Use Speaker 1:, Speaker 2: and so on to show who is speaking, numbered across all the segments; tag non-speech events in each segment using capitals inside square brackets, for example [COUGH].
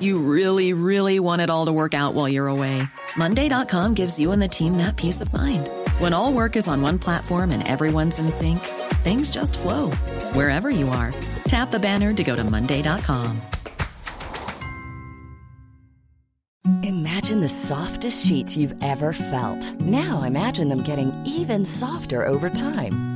Speaker 1: You really, really want it all to work out while you're away. Monday.com gives you and the team that peace of mind. When all work is on one platform and everyone's in sync, things just flow wherever you are. Tap the banner to go to Monday.com.
Speaker 2: Imagine the softest sheets you've ever felt. Now imagine them getting even softer over time.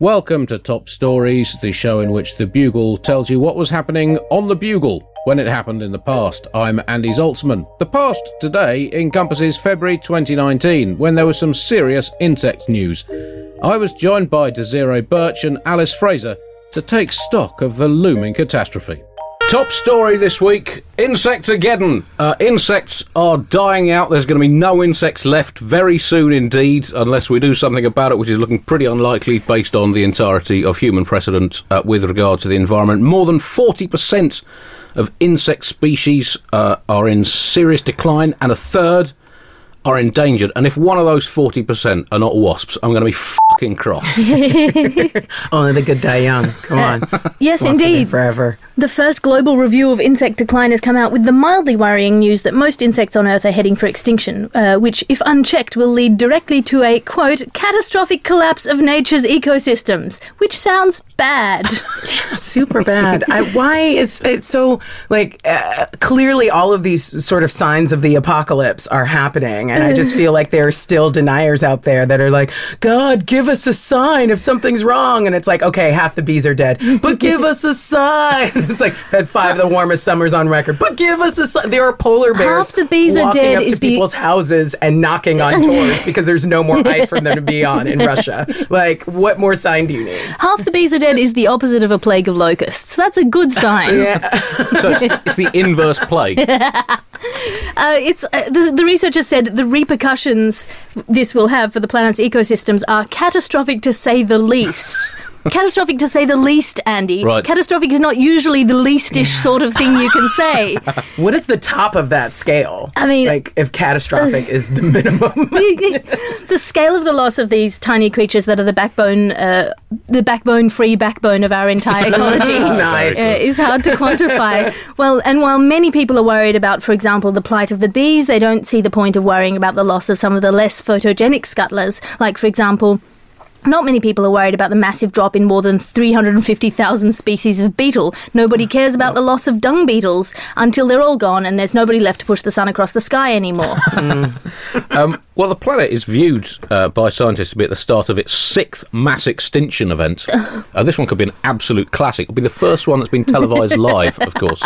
Speaker 3: Welcome to Top Stories, the show in which the Bugle tells you what was happening on the Bugle when it happened in the past. I'm Andy Zaltzman. The past today encompasses February 2019, when there was some serious insect news. I was joined by Desiree Burch and Alice Fraser to take stock of the looming catastrophe. Top story this week Insectageddon. Uh, insects are dying out. There's going to be no insects left very soon indeed, unless we do something about it, which is looking pretty unlikely based on the entirety of human precedent uh, with regard to the environment. More than 40% of insect species uh, are in serious decline, and a third are endangered. And if one of those 40% are not wasps, I'm going to be fucking cross. [LAUGHS] [LAUGHS]
Speaker 4: Only the good die young. Come on.
Speaker 5: Yes,
Speaker 4: Wasps
Speaker 5: indeed.
Speaker 4: Forever.
Speaker 5: The first global review of insect decline has come out with the mildly worrying news that most insects on Earth are heading for extinction, uh, which, if unchecked, will lead directly to a, quote, catastrophic collapse of nature's ecosystems, which sounds bad. [LAUGHS]
Speaker 4: Super bad. I, why is it so, like, uh, clearly all of these sort of signs of the apocalypse are happening. And I just feel like there are still deniers out there that are like, God, give us a sign if something's wrong. And it's like, okay, half the bees are dead, but give us a sign. [LAUGHS] It's like, had five of the warmest summers on record, but give us a sign. There are polar bears
Speaker 5: Half the bees are
Speaker 4: walking
Speaker 5: dead
Speaker 4: up to
Speaker 5: is the-
Speaker 4: people's houses and knocking on doors [LAUGHS] because there's no more ice for them to be on in Russia. Like, what more sign do you need?
Speaker 5: Half the bees are dead is the opposite of a plague of locusts. That's a good [LAUGHS] sign.
Speaker 4: Yeah.
Speaker 3: so it's, it's the inverse plague.
Speaker 5: Uh, it's uh, the, the researchers said the repercussions this will have for the planet's ecosystems are catastrophic to say the least. Catastrophic to say the least, Andy.
Speaker 3: Right.
Speaker 5: Catastrophic is not usually the leastish sort of thing you can say. [LAUGHS]
Speaker 4: What is the top of that scale?
Speaker 5: I mean-
Speaker 4: like if catastrophic is the minimum. [LAUGHS]
Speaker 5: the scale of the loss of these tiny creatures that are the backbone, uh, the backbone-free backbone of our entire ecology, [LAUGHS]
Speaker 4: Nice.
Speaker 5: uh, is hard to quantify. well, and while many people are worried about, for example, the plight of the bees, they don't see the point of worrying about the loss of some of the less photogenic scuttlers, like, for example. Not many people are worried about the massive drop in more than 350,000 species of beetle. Nobody cares about the loss of dung beetles until they're all gone and there's nobody left to push the sun across the sky anymore. [LAUGHS]
Speaker 3: Um, well, the planet is viewed uh, by scientists to be at the start of its sixth mass extinction event. [LAUGHS] Uh, this one could be an absolute classic. It'll be the first one that's been televised [LAUGHS] live, of course.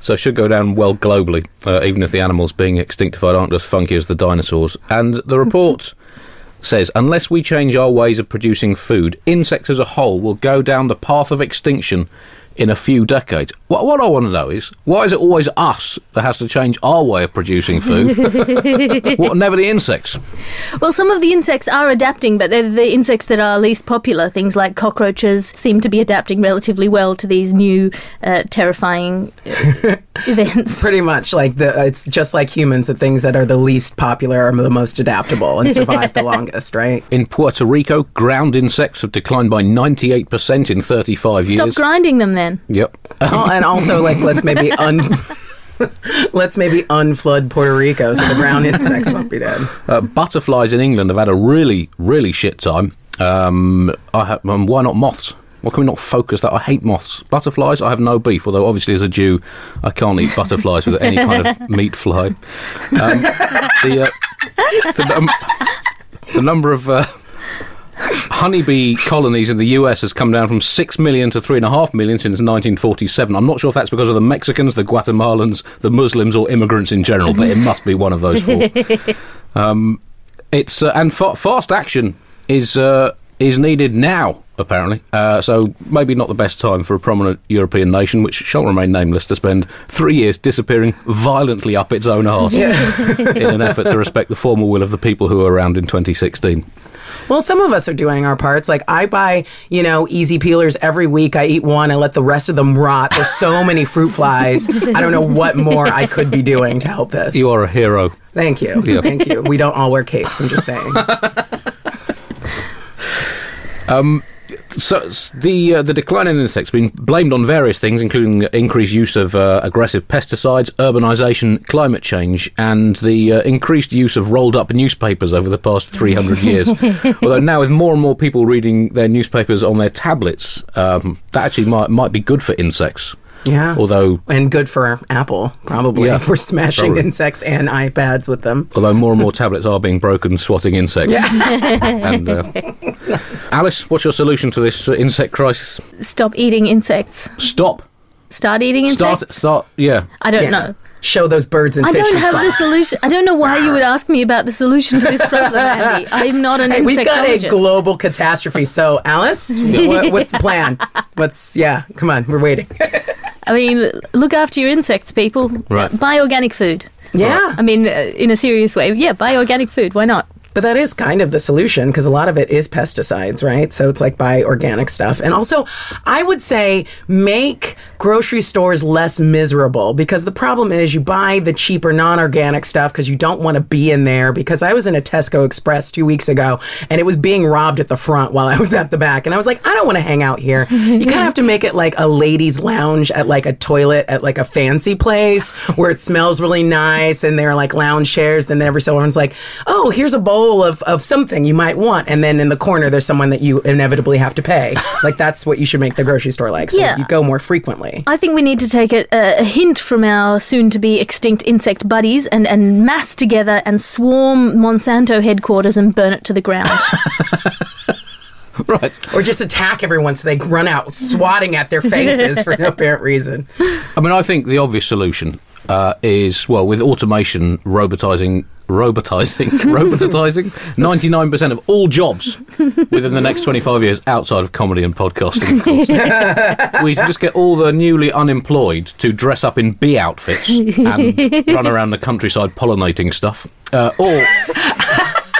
Speaker 3: So it should go down well globally, uh, even if the animals being extinctified aren't as funky as the dinosaurs. And the report says unless we change our ways of producing food, insects as a whole will go down the path of extinction in a few decades. What, what I want to know is why is it always us that has to change our way of producing food? [LAUGHS] what, never the insects?
Speaker 5: well, some of the insects are adapting, but they're the insects that are least popular. Things like cockroaches seem to be adapting relatively well to these new uh, terrifying uh, [LAUGHS] events.
Speaker 4: Pretty much like the it's just like humans. The things that are the least popular are the most adaptable and survive the [LAUGHS] longest, right?
Speaker 3: In Puerto Rico, ground insects have declined by 98% in 35
Speaker 5: Stop
Speaker 3: years.
Speaker 5: grinding them then.
Speaker 3: Yep.
Speaker 4: Oh, and also like let's maybe [LAUGHS] un [LAUGHS] let's maybe unflood Puerto Rico so the brown insects won't be dead.
Speaker 3: Uh, butterflies in England have had a really, really shit time. Um, I ha- um, why not moths? Why can we not focus that? I hate moths. Butterflies, I have no beef, although obviously as a Jew, I can't eat butterflies with any kind of [LAUGHS] meat fly. Um, the, uh, the, num- the number of uh, honeybee colonies in the US has come down from 6 million to 3.5 million since 1947. I'm not sure if that's because of the Mexicans, the Guatemalans, the Muslims, or immigrants in general, but it must be one of those four. [LAUGHS] Um, it's uh, and fa- fast action is uh, is needed now. Apparently, uh, so maybe not the best time for a prominent European nation, which shall remain nameless, to spend three years disappearing violently up its own arse [LAUGHS] in an effort to respect the formal will of the people who were around in 2016.
Speaker 4: Well, some of us are doing our parts. Like I buy, you know, easy peelers every week. I eat one. I let the rest of them rot. There's so [LAUGHS] many fruit flies. I don't know what more I could be doing to help this.
Speaker 3: You are a hero.
Speaker 4: Thank you.
Speaker 3: Yeah.
Speaker 4: Thank you. We don't all wear capes. I'm just saying. [LAUGHS]
Speaker 3: So the uh, the decline in insects has been blamed on various things, including the increased use of uh, aggressive pesticides, urbanisation, climate change, and the uh, increased use of rolled up newspapers over the past 300 years. [LAUGHS] Although now, with more and more people reading their newspapers on their tablets, um, that actually might might be good for insects.
Speaker 4: Yeah.
Speaker 3: Although
Speaker 4: and good for Apple, probably.
Speaker 3: Yeah,
Speaker 4: if we're smashing
Speaker 3: probably.
Speaker 4: insects and iPads with them.
Speaker 3: although more and more tablets are being broken, swatting insects. Yeah. [LAUGHS] and, uh, Alice, what's your solution to this uh, insect crisis?
Speaker 5: Stop eating insects.
Speaker 3: Stop.
Speaker 5: Start eating insects.
Speaker 3: Start. Start. Yeah.
Speaker 5: I don't
Speaker 4: Yeah.
Speaker 5: know.
Speaker 4: Show those birds and
Speaker 5: I
Speaker 4: fishes.
Speaker 5: don't have the solution. I don't know why you would [LAUGHS] ask me about the solution to this problem, Andy. I'm not an
Speaker 4: Hey, we've got a global catastrophe. So, Alice, [LAUGHS] what, what's the plan? What's yeah? Come on, we're waiting.
Speaker 5: I mean, look after your insects, people.
Speaker 3: Right.
Speaker 5: Buy organic food.
Speaker 4: Yeah,
Speaker 5: I mean, uh, in a serious way. Yeah, buy organic food. Why not?
Speaker 4: But that is kind of the solution because a lot of it is pesticides, right? So it's like buy organic stuff. And also, I would say make grocery stores less miserable because the problem is you buy the cheaper non organic stuff because you don't want to be in there. Because I was in a Tesco Express two weeks ago and it was being robbed at the front while I was at the back. And I was like, I don't want to hang out here. You kind of have to make it like a ladies' lounge at like a toilet at like a fancy place where it smells really nice and there are like lounge chairs. Then every so often's like, oh, here's a bowl of, of something you might want. And then in the corner, there's someone that you inevitably have to pay. [LAUGHS] like that's what you should make the grocery store like. So
Speaker 5: Yeah.
Speaker 4: you go more frequently.
Speaker 5: I think we need to take a, a hint from our soon to be extinct insect buddies and, and mass together and swarm Monsanto headquarters and burn it to the ground. [LAUGHS]
Speaker 3: Right.
Speaker 4: Or just attack everyone so they run out swatting at their faces for no [LAUGHS] apparent reason.
Speaker 3: I mean, I think the obvious solution uh, is well, with automation, robotizing, robotizing, [LAUGHS] robotizing ninety nine percent of all jobs within the next twenty five years outside of comedy and podcasting. Of course. [LAUGHS] we should just get all the newly unemployed to dress up in bee outfits and [LAUGHS] run around the countryside pollinating stuff, uh, or.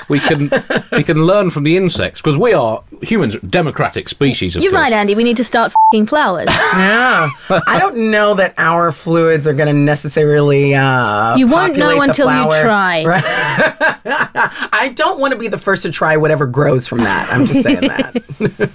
Speaker 3: We can we can learn from the insects because we are humans, democratic species. Of
Speaker 5: You're
Speaker 3: course.
Speaker 5: right, Andy. We need to start fing flowers.
Speaker 4: Yeah. I don't know that our fluids are going to necessarily. Uh,
Speaker 5: You won't know
Speaker 4: populate the
Speaker 5: until you
Speaker 4: flower.
Speaker 5: try. [LAUGHS]
Speaker 4: I don't want to be the first to try whatever grows from that. I'm just saying that.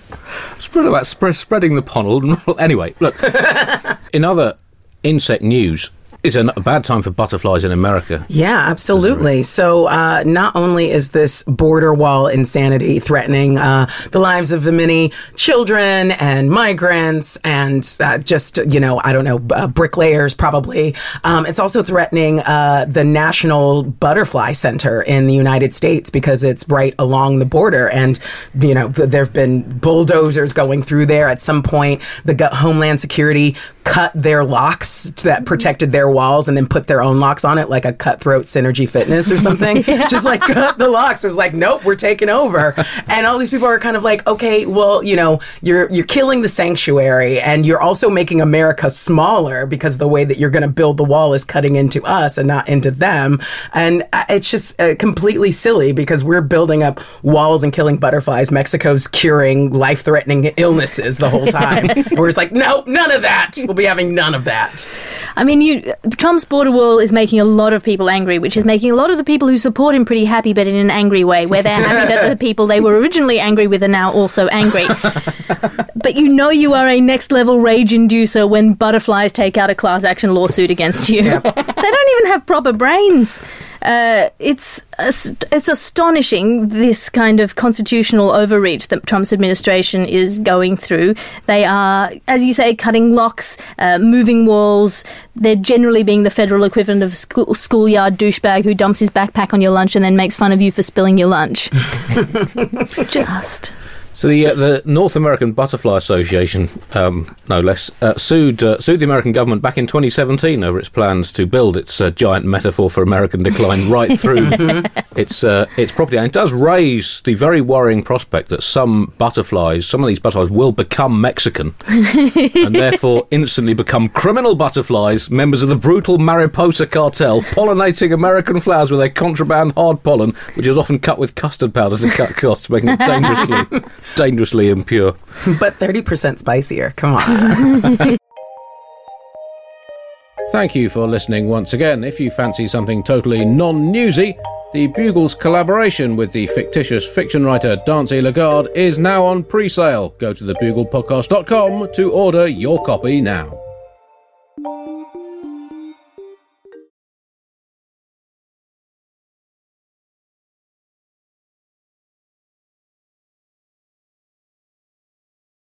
Speaker 4: [LAUGHS]
Speaker 3: spread about spread, spreading the pollen. anyway, look. [LAUGHS] in other insect news, is a bad time for butterflies in America.
Speaker 4: Yeah, absolutely. So, uh, not only is this border wall insanity threatening uh, the lives of the many children and migrants and uh, just, you know, I don't know, uh, bricklayers probably, um, it's also threatening uh, the National Butterfly Center in the United States because it's right along the border. And, you know, there have been bulldozers going through there. At some point, the Homeland Security cut their locks that protected their walls and then put their own locks on it, like a cutthroat synergy fitness or something. [LAUGHS] yeah. Just like cut the locks. It was like, nope, we're taking over. and all these people are kind of like, okay, well, you know, you're you're killing the sanctuary and you're also making America smaller because the way that you're going to build the wall is cutting into us and not into them. And uh, it's just uh, completely silly because we're building up walls and killing butterflies. Mexico's curing life threatening illnesses the whole time. [LAUGHS] and we're just like, nope, none of that. We'll be having none of that.
Speaker 5: I mean, you Trump's border wall is making a lot of people angry, which is making a lot of the people who support him pretty happy, but in an angry way, where they're happy that the [LAUGHS] people they were originally angry with are now also angry. [LAUGHS] but you know you are a next level rage inducer when butterflies take out a class action lawsuit against you. Yep. They don't even have proper brains. Uh, it's it's astonishing this kind of constitutional overreach that Trump's administration is going through. They are, as you say, cutting locks, uh, moving walls. They're generally being the federal equivalent of a school, schoolyard douchebag who dumps his backpack on your lunch and then makes fun of you for spilling your lunch. [LAUGHS] Just.
Speaker 3: So the uh, the North American Butterfly Association, um, no less, uh, sued uh, sued the American government back in 2017 over its plans to build its uh, giant metaphor for American decline right [LAUGHS] through. Its uh, its property, and it does raise the very worrying prospect that some butterflies, some of these butterflies, will become Mexican [LAUGHS] and therefore instantly become criminal butterflies, members of the brutal Mariposa cartel, pollinating American flowers with their contraband hard pollen, which is often cut with custard powder to cut costs, making it dangerously [LAUGHS] dangerously impure. [LAUGHS]
Speaker 4: but 30% spicier. Come on. [LAUGHS]
Speaker 3: Thank you for listening once again. If you fancy something totally non newsy, the Bugle's collaboration with the fictitious fiction writer Dancy Lagarde is now on pre sale. Go to thebuglepodcast.com to order your copy now.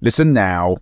Speaker 6: Listen now.